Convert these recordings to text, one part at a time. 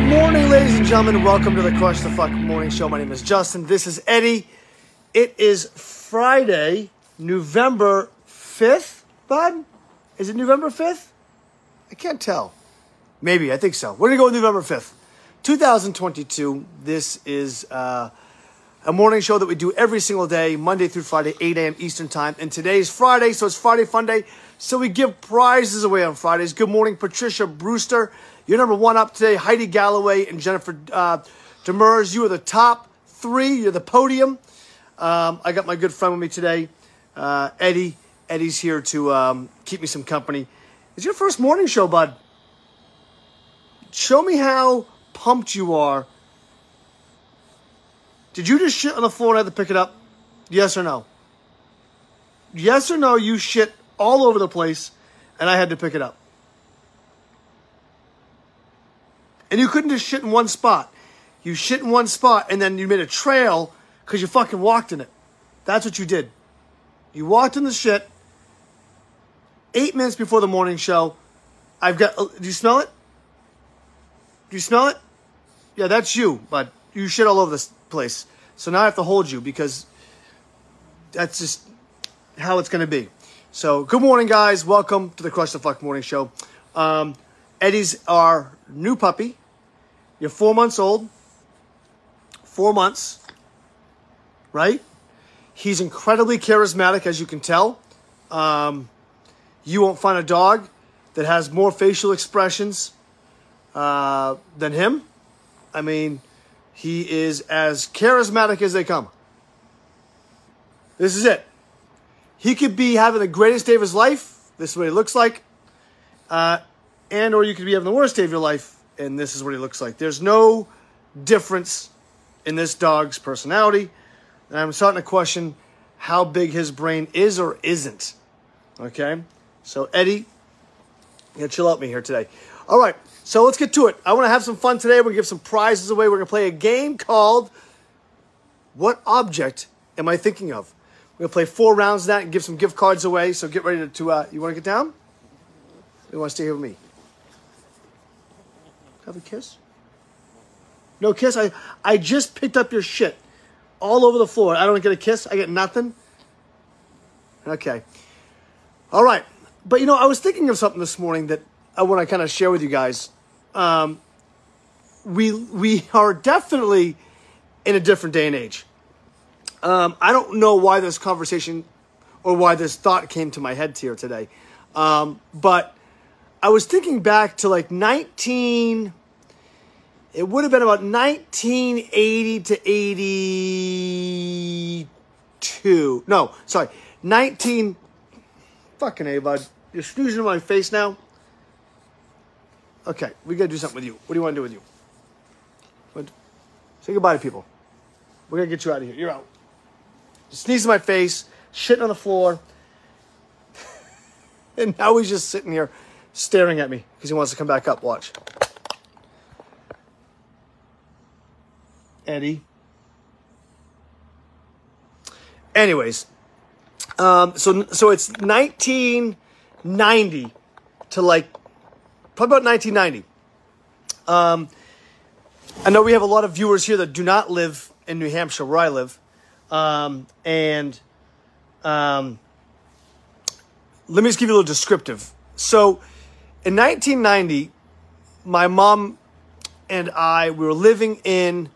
Good morning, ladies and gentlemen. Welcome to the Crush the Fuck Morning Show. My name is Justin. This is Eddie. It is Friday, November 5th, bud? Is it November 5th? I can't tell. Maybe, I think so. We're going to go with November 5th, 2022. This is uh, a morning show that we do every single day, Monday through Friday, 8 a.m. Eastern Time. And today is Friday, so it's Friday Fun Day. So we give prizes away on Fridays. Good morning, Patricia Brewster. You're number one up today. Heidi Galloway and Jennifer uh, Demers. You are the top three. You're the podium. Um, I got my good friend with me today, uh, Eddie. Eddie's here to um, keep me some company. It's your first morning show, bud. Show me how pumped you are. Did you just shit on the floor and I had to pick it up? Yes or no? Yes or no, you shit all over the place and I had to pick it up. And you couldn't just shit in one spot. You shit in one spot and then you made a trail because you fucking walked in it. That's what you did. You walked in the shit eight minutes before the morning show. I've got. uh, Do you smell it? Do you smell it? Yeah, that's you, but you shit all over this place. So now I have to hold you because that's just how it's going to be. So, good morning, guys. Welcome to the Crush the Fuck Morning Show. Um, Eddie's our new puppy. You're four months old. Four months, right? He's incredibly charismatic, as you can tell. Um, you won't find a dog that has more facial expressions uh, than him. I mean, he is as charismatic as they come. This is it. He could be having the greatest day of his life. This is what he looks like. Uh, and or you could be having the worst day of your life, and this is what he looks like. There's no difference in this dog's personality. And I'm starting to question how big his brain is or isn't. Okay? So, Eddie, you chill out me here today. All right, so let's get to it. I want to have some fun today. We're going to give some prizes away. We're going to play a game called What Object Am I Thinking of? We're going to play four rounds of that and give some gift cards away. So get ready to, to uh, you want to get down? You want to stay here with me? Have a kiss? No kiss? I, I just picked up your shit all over the floor. I don't get a kiss? I get nothing? Okay. All right. But you know, I was thinking of something this morning that I want to kind of share with you guys. Um, we we are definitely in a different day and age. Um, I don't know why this conversation or why this thought came to my head here today, um, but I was thinking back to like 19. It would have been about 1980 to 82. No, sorry, 19. Fucking A, bud. You're snoozing in my face now. Okay, we gotta do something with you. What do you want to do with you? What? Say goodbye to people. We're gonna get you out of here. You're out. Sneeze in my face, shitting on the floor. and now he's just sitting here staring at me because he wants to come back up. Watch. Eddie. Anyways, um, so so it's 1990 to like probably about 1990. Um, I know we have a lot of viewers here that do not live in New Hampshire, where I live, um, and um, let me just give you a little descriptive. So, in 1990, my mom and I we were living in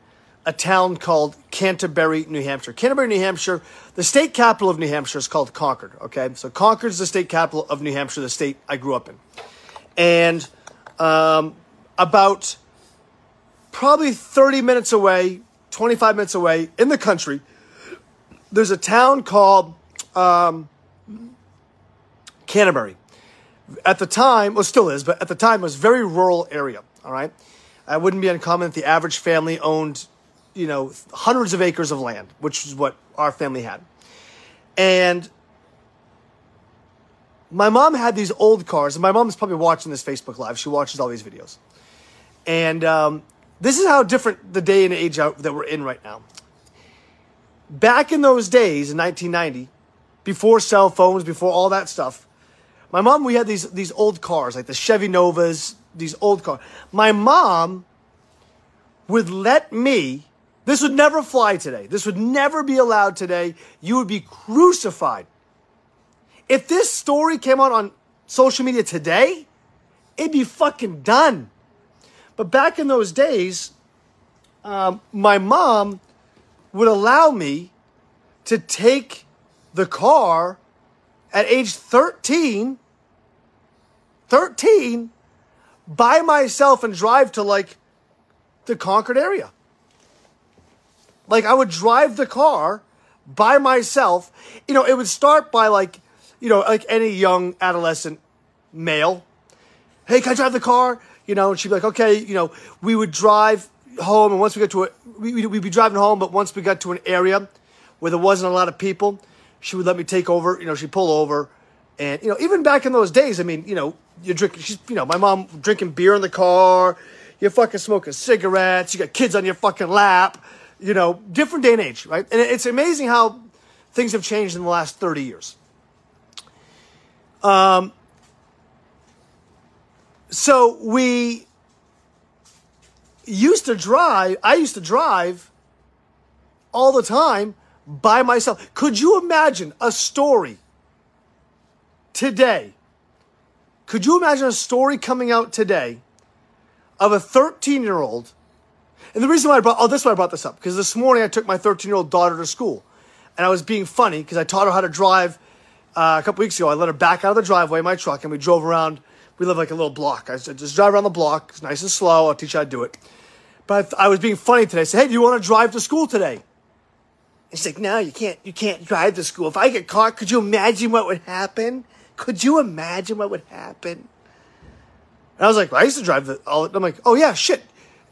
a town called Canterbury, New Hampshire. Canterbury, New Hampshire. The state capital of New Hampshire is called Concord. Okay, so Concord is the state capital of New Hampshire, the state I grew up in, and um, about probably 30 minutes away, 25 minutes away in the country, there's a town called um, Canterbury. At the time, well, still is, but at the time, it was a very rural area. All right, It wouldn't be uncommon that the average family owned, you know, hundreds of acres of land, which is what our family had. And my mom had these old cars, and my mom's probably watching this Facebook Live. She watches all these videos. And um, this is how different the day and age that we're in right now. Back in those days, in 1990, before cell phones, before all that stuff, my mom, we had these, these old cars, like the Chevy Novas, these old cars. My mom would let me, this would never fly today. This would never be allowed today. You would be crucified. If this story came out on social media today, it'd be fucking done. But back in those days, um, my mom would allow me to take the car at age 13, 13, by myself and drive to like the Concord area. Like I would drive the car by myself. You know, it would start by like, you know, like any young adolescent male. Hey, can I drive the car? You know, and she'd be like, okay, you know, we would drive home, and once we got to a, we, we'd be driving home, but once we got to an area where there wasn't a lot of people, she would let me take over. You know, she'd pull over, and you know, even back in those days, I mean, you know, you're drinking. She's, you know, my mom drinking beer in the car. You're fucking smoking cigarettes. You got kids on your fucking lap. You know, different day and age, right? And it's amazing how things have changed in the last 30 years. Um, so we used to drive, I used to drive all the time by myself. Could you imagine a story today? Could you imagine a story coming out today of a 13 year old? And the reason why I brought, oh, this is why I brought this up, because this morning I took my 13 year old daughter to school. And I was being funny because I taught her how to drive uh, a couple weeks ago. I let her back out of the driveway in my truck and we drove around. We live like a little block. I said, just drive around the block. It's nice and slow. I'll teach you how to do it. But I, I was being funny today. I said, hey, do you want to drive to school today? And she's like, no, you can't, you can't drive to school. If I get caught, could you imagine what would happen? Could you imagine what would happen? And I was like, well, I used to drive the, all, I'm like, oh yeah, shit.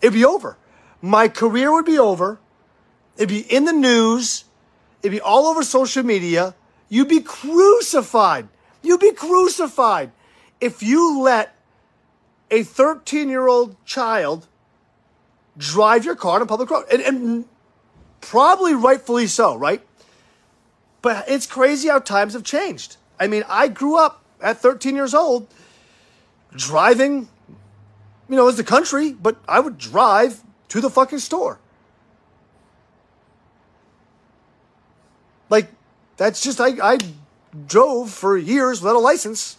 It'd be over. My career would be over. It'd be in the news. It'd be all over social media. You'd be crucified. You'd be crucified if you let a 13 year old child drive your car on a public road. And, and probably rightfully so, right? But it's crazy how times have changed. I mean, I grew up at 13 years old driving, you know, as the country, but I would drive to the fucking store. Like, that's just, I, I drove for years without a license,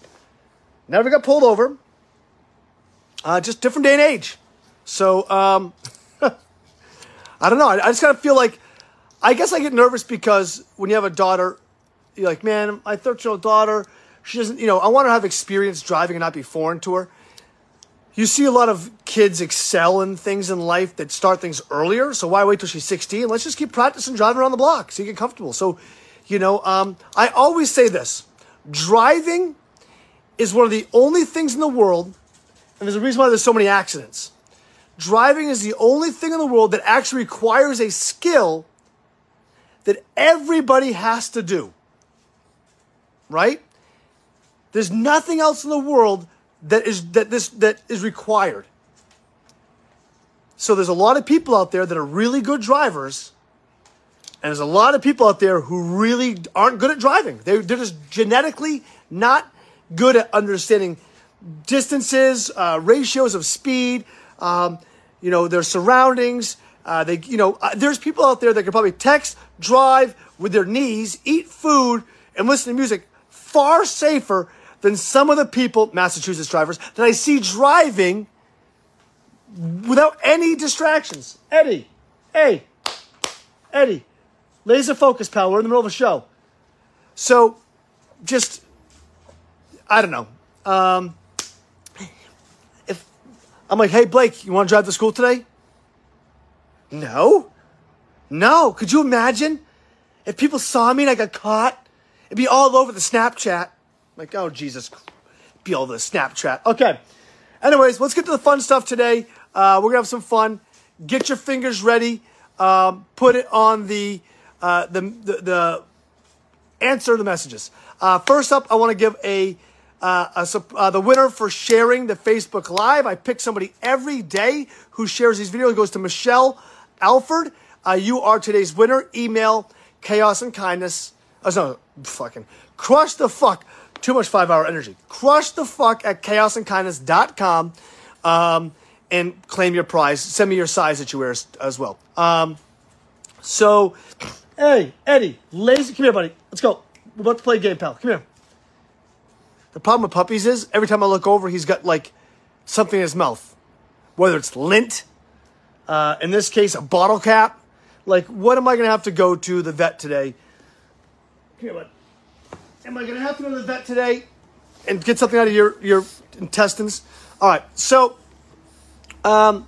never got pulled over. Uh, just different day and age. So, um, I don't know. I, I just kind of feel like, I guess I get nervous because when you have a daughter, you're like, man, my 13 year old daughter, she doesn't, you know, I want her to have experience driving and not be foreign to her. You see a lot of kids excel in things in life that start things earlier. So why wait till she's 16? Let's just keep practicing driving around the block so you get comfortable. So, you know, um, I always say this driving is one of the only things in the world, and there's a reason why there's so many accidents. Driving is the only thing in the world that actually requires a skill that everybody has to do right? There's nothing else in the world that is that this that is required. So there's a lot of people out there that are really good drivers, and there's a lot of people out there who really aren't good at driving. They, they're just genetically not good at understanding distances, uh, ratios of speed, um, you know, their surroundings. Uh, they, you know, uh, there's people out there that can probably text, drive with their knees, eat food, and listen to music far safer than some of the people, Massachusetts drivers, that I see driving without any distractions. Eddie, hey, Eddie, laser focus, pal. We're in the middle of a show. So, just, I don't know. Um, if I'm like, hey, Blake, you want to drive to school today? No. No. Could you imagine if people saw me and I got caught It'd be all over the Snapchat. Like, oh, Jesus. Be all the Snapchat. Okay. Anyways, let's get to the fun stuff today. Uh, we're going to have some fun. Get your fingers ready. Um, put it on the, uh, the, the, the, answer the messages. Uh, first up, I want to give a, uh, a uh, the winner for sharing the Facebook Live. I pick somebody every day who shares these videos. It goes to Michelle Alford. Uh, you are today's winner. Email chaos and kindness Oh, no, fucking crush the fuck. Too much five hour energy. Crush the fuck at chaosandkindness.com. Um, and claim your prize. Send me your size that you wear as, as well. Um, so, hey, Eddie, lazy, come here, buddy. Let's go. We're about to play a game, pal. Come here. The problem with puppies is every time I look over, he's got like something in his mouth, whether it's lint, uh, in this case, a bottle cap. Like, what am I going to have to go to the vet today? Come here, bud. Am I going to have to go to the vet today and get something out of your, your intestines? All right. So, um,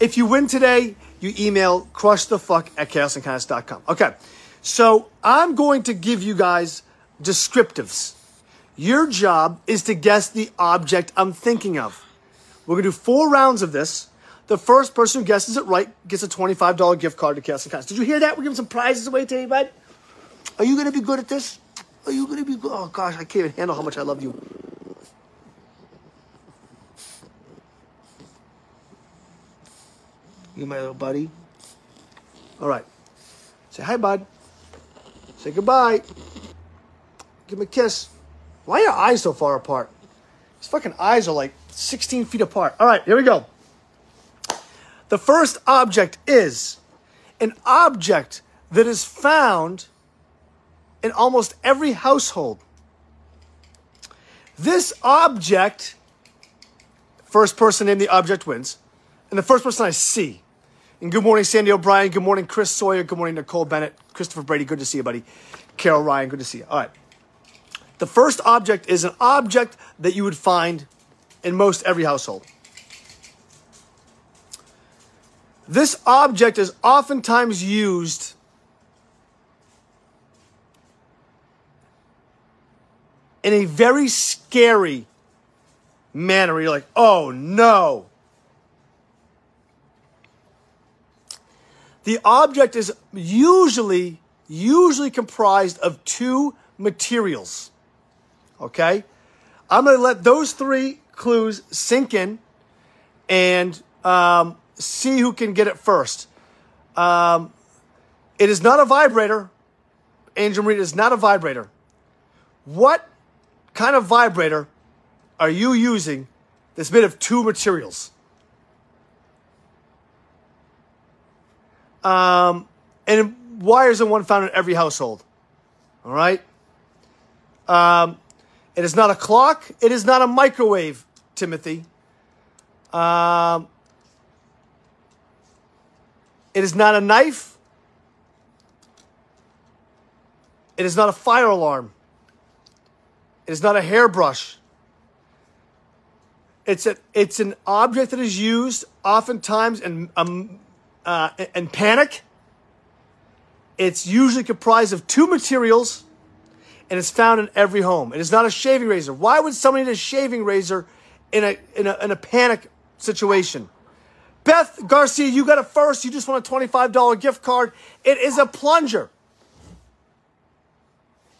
if you win today, you email crushthefuck at chaosandkindness.com. Okay. So, I'm going to give you guys descriptives. Your job is to guess the object I'm thinking of. We're going to do four rounds of this. The first person who guesses it right gets a $25 gift card to Chaos and Kindness. Did you hear that? We're giving some prizes away today, bud. Are you going to be good at this? Are you going to be? Oh, gosh, I can't even handle how much I love you. You, my little buddy. All right. Say hi, bud. Say goodbye. Give him a kiss. Why are your eyes so far apart? His fucking eyes are like 16 feet apart. All right, here we go. The first object is an object that is found in almost every household. This object, first person name the object wins, and the first person I see. And good morning, Sandy O'Brien. Good morning, Chris Sawyer. Good morning, Nicole Bennett. Christopher Brady. Good to see you, buddy. Carol Ryan. Good to see you. All right. The first object is an object that you would find in most every household. This object is oftentimes used in a very scary manner. You're like, oh no. The object is usually usually comprised of two materials. Okay? I'm going to let those three clues sink in and um, see who can get it first. Um, it is not a vibrator. Angel Marine is not a vibrator. What kind of vibrator are you using that's made of two materials? Um, and why isn't one found in every household? All right. Um, it is not a clock. It is not a microwave, Timothy. Um, it is not a knife. It is not a fire alarm. It is not a hairbrush. It's a, it's an object that is used oftentimes in um, uh, in panic. It's usually comprised of two materials, and it's found in every home. It is not a shaving razor. Why would somebody need a shaving razor in a in a, in a panic situation? Beth Garcia, you got it first. You just won a $25 gift card. It is a plunger.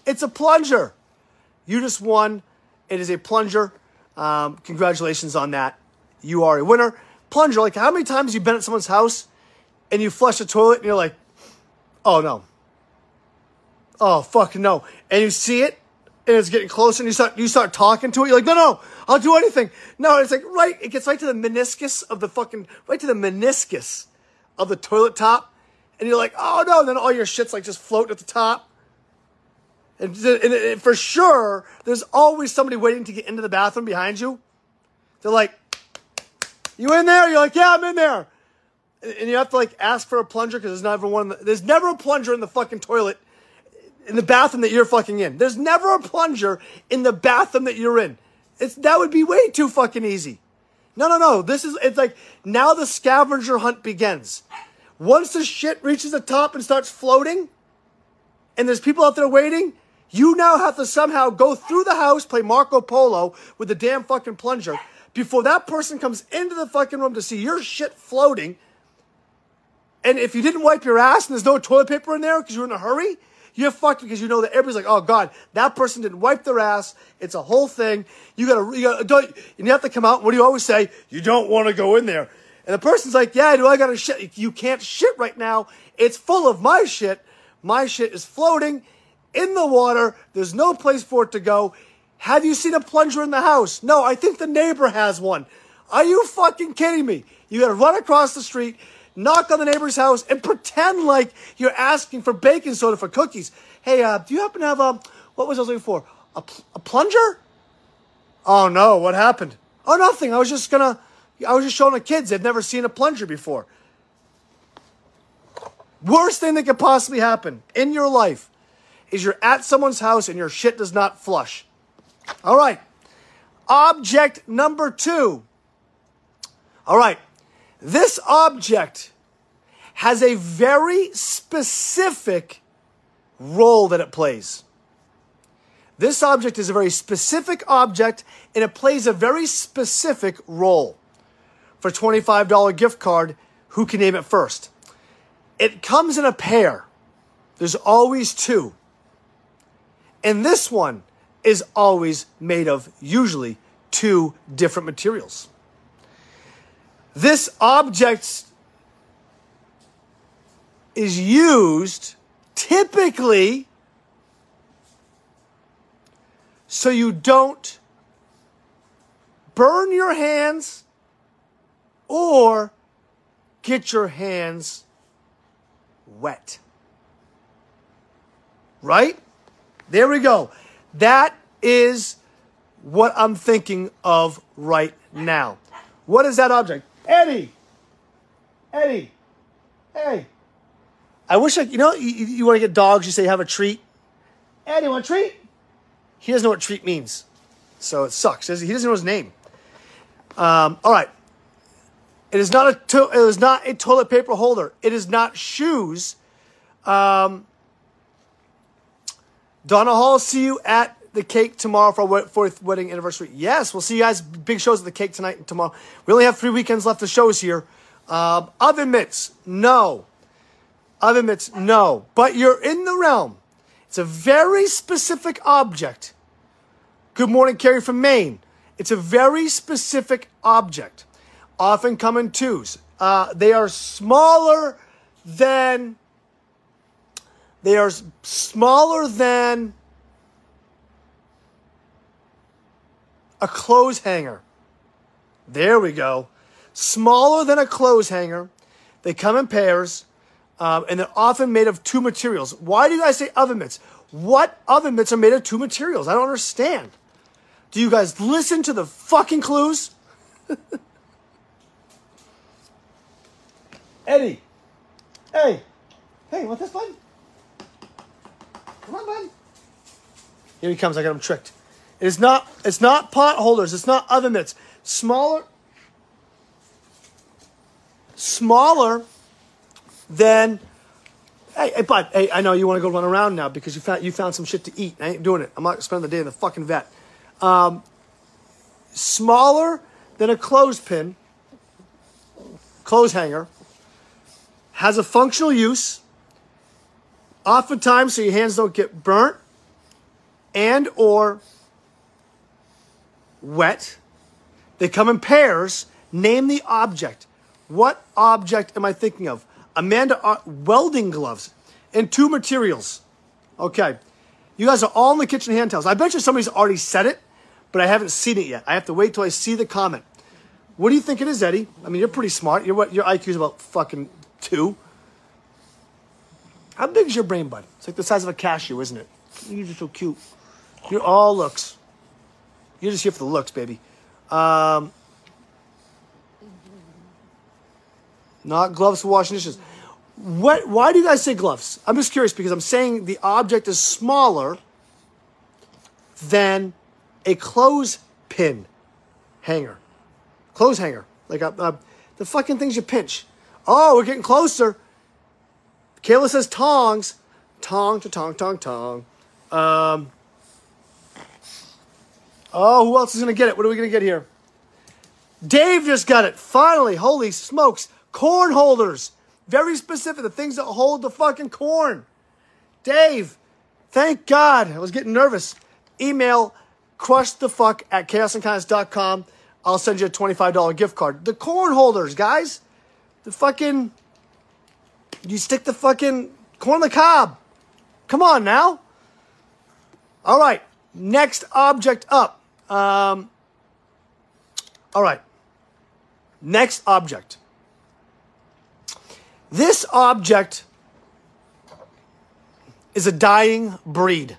It's a plunger. You just won. It is a plunger. Um, congratulations on that. You are a winner. Plunger, like how many times you've been at someone's house and you flush the toilet and you're like, oh no. Oh fuck no. And you see it and it's getting closer and you start you start talking to it. You're like, no, no, I'll do anything. No, it's like right, it gets right to the meniscus of the fucking right to the meniscus of the toilet top. And you're like, oh no, and then all your shit's like just floating at the top. And, and, for sure, there's always somebody waiting to get into the bathroom behind you. They're like, "You in there?" You're like, "Yeah, I'm in there." And you have to like ask for a plunger because there's never one. The, there's never a plunger in the fucking toilet in the bathroom that you're fucking in. There's never a plunger in the bathroom that you're in. It's that would be way too fucking easy. No, no, no. This is it's like now the scavenger hunt begins. Once the shit reaches the top and starts floating, and there's people out there waiting, you now have to somehow go through the house, play Marco Polo with the damn fucking plunger before that person comes into the fucking room to see your shit floating. And if you didn't wipe your ass and there's no toilet paper in there because you're in a hurry, you're fucked because you know that everybody's like, oh god, that person didn't wipe their ass. It's a whole thing. You gotta, you gotta, don't, and you have to come out. What do you always say? You don't want to go in there. And the person's like, yeah, do I gotta shit? You can't shit right now. It's full of my shit. My shit is floating in the water. There's no place for it to go. Have you seen a plunger in the house? No, I think the neighbor has one. Are you fucking kidding me? You gotta run across the street, knock on the neighbor's house, and pretend like you're asking for baking soda for cookies. Hey, uh, do you happen to have a, what was I looking for? A, a plunger? Oh no, what happened? Oh, nothing. I was just gonna, I was just showing the kids. They've never seen a plunger before. Worst thing that could possibly happen in your life is you're at someone's house and your shit does not flush. All right. Object number two. All right. This object has a very specific role that it plays. This object is a very specific object and it plays a very specific role. For $25 gift card, who can name it first? It comes in a pair. There's always two. And this one is always made of usually two different materials. This object is used typically so you don't burn your hands or get your hands wet. Right? There we go. That is what I'm thinking of right now. What is that object? Eddie! Eddie! Hey! I wish I, you know, you, you want to get dogs, you say have a treat. Eddie, want a treat? He doesn't know what treat means. So it sucks. He doesn't know his name. Um, all right. It is not a to- it is not a toilet paper holder. It is not shoes. Um, Donna Hall, see you at the cake tomorrow for our fourth wedding anniversary. Yes, we'll see you guys. Big shows at the cake tonight and tomorrow. We only have three weekends left of shows here. Um, oven mitts, no. Oven mitts, no. But you're in the realm. It's a very specific object. Good morning, Carrie from Maine. It's a very specific object often come in twos. Uh, they are smaller than they are smaller than a clothes hanger. There we go. Smaller than a clothes hanger. They come in pairs, um, and they're often made of two materials. Why do you guys say oven mitts? What oven mitts are made of two materials? I don't understand. Do you guys listen to the fucking clues? Eddie. Hey. Hey, want this, bud? Come on, bud. Here he comes. I got him tricked. It is not. It's not pot holders. It's not oven mitts. Smaller. Smaller than. Hey, hey, bud. Hey, I know you want to go run around now because you found you found some shit to eat. I ain't doing it. I'm not spending the day in the fucking vet. Um, smaller than a clothespin, clothes hanger has a functional use, oftentimes so your hands don't get burnt and or wet. They come in pairs. Name the object. What object am I thinking of? Amanda, uh, welding gloves and two materials. Okay. You guys are all in the kitchen hand towels. I bet you somebody's already said it, but I haven't seen it yet. I have to wait till I see the comment. What do you think it is, Eddie? I mean, you're pretty smart. You're what? Your IQ is about fucking two. How big is your brain, bud? It's like the size of a cashew, isn't it? You're just so cute. You're all looks. You're just here for the looks, baby. Um, not gloves for washing dishes. What? Why do you guys say gloves? I'm just curious because I'm saying the object is smaller than a clothespin hanger. Clothes hanger, like a, a, the fucking things you pinch. Oh, we're getting closer. Kayla says tongs. Tong to tong, tong, tong. Um, oh, who else is going to get it? What are we going to get here? Dave just got it. Finally. Holy smokes. Corn holders. Very specific. The things that hold the fucking corn. Dave, thank God. I was getting nervous. Email crushthefuck at. I'll send you a $25 gift card. The corn holders, guys. The fucking you stick the fucking corn on the cob. Come on now. All right. Next object up. Um, all right. Next object. This object is a dying breed.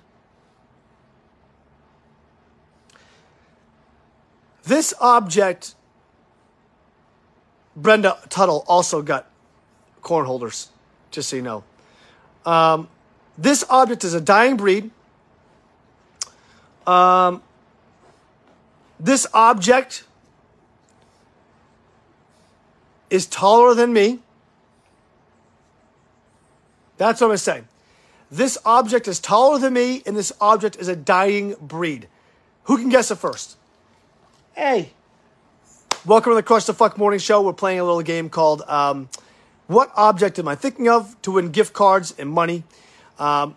This object, Brenda Tuttle also got corn holders, just so you know. Um, this object is a dying breed. Um, this object is taller than me. That's what I'm saying. This object is taller than me, and this object is a dying breed. Who can guess it first? Hey. Welcome to the Crush the Fuck Morning Show. We're playing a little game called um, What Object Am I Thinking of to win gift cards and money? Um,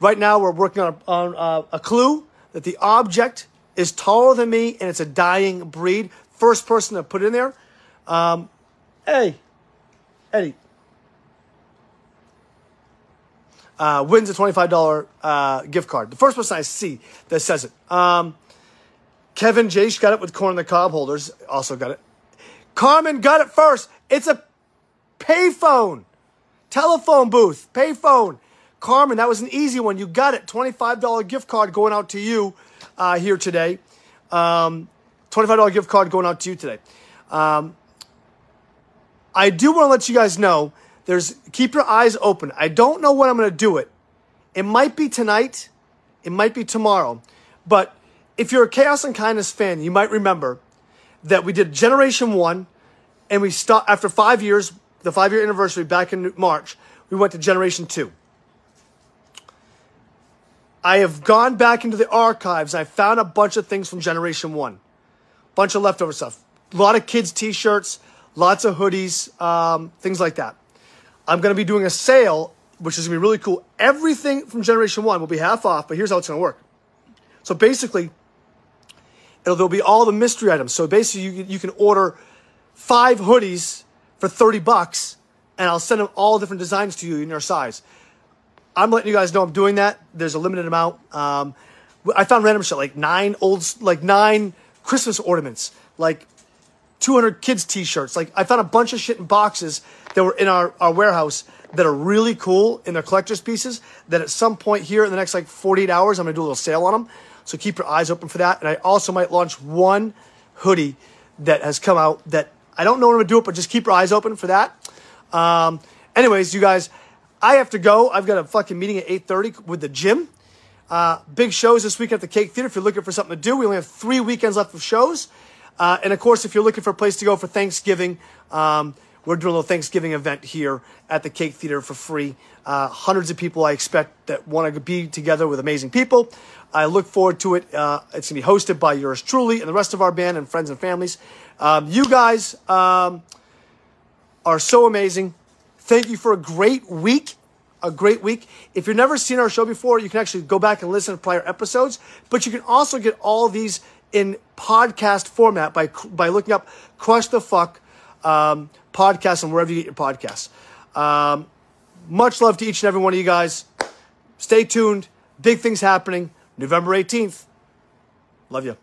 right now, we're working on, a, on uh, a clue that the object is taller than me and it's a dying breed. First person to put in there. Um, hey, Eddie. Uh, wins a $25 uh, gift card. The first person I see that says it. Um, Kevin Jace got it with corn on the cob holders. Also got it. Carmen got it first. It's a payphone, telephone booth, payphone. Carmen, that was an easy one. You got it. $25 gift card going out to you uh, here today. Um, $25 gift card going out to you today. Um, I do want to let you guys know there's keep your eyes open. I don't know when I'm going to do it. It might be tonight, it might be tomorrow. But if you're a Chaos and Kindness fan, you might remember that we did Generation 1 and we stopped after 5 years, the 5 year anniversary back in March, we went to Generation 2. I have gone back into the archives. I found a bunch of things from Generation 1. Bunch of leftover stuff. A lot of kids' t shirts, lots of hoodies, um, things like that. I'm going to be doing a sale, which is going to be really cool. Everything from Generation 1 will be half off, but here's how it's going to work. So basically, it'll, there'll be all the mystery items. So basically, you, you can order five hoodies for 30 bucks, and I'll send them all different designs to you in your size. I'm letting you guys know I'm doing that. There's a limited amount. Um, I found random shit like nine old, like nine Christmas ornaments, like 200 kids t-shirts. Like I found a bunch of shit in boxes that were in our, our warehouse that are really cool in their collector's pieces that at some point here in the next like 48 hours, I'm to do a little sale on them. So keep your eyes open for that. And I also might launch one hoodie that has come out that I don't know when I'm to do it, but just keep your eyes open for that. Um, anyways, you guys, I have to go. I've got a fucking meeting at 8.30 with the gym. Uh, big shows this week at the Cake Theater. If you're looking for something to do, we only have three weekends left of shows. Uh, and of course, if you're looking for a place to go for Thanksgiving, um, we're doing a little Thanksgiving event here at the Cake Theater for free. Uh, hundreds of people I expect that want to be together with amazing people. I look forward to it. Uh, it's going to be hosted by yours truly and the rest of our band and friends and families. Um, you guys um, are so amazing. Thank you for a great week. A great week. If you've never seen our show before, you can actually go back and listen to prior episodes, but you can also get all these in podcast format by by looking up Crush the Fuck um, podcast and wherever you get your podcasts. Um, much love to each and every one of you guys. Stay tuned. Big things happening November 18th. Love you.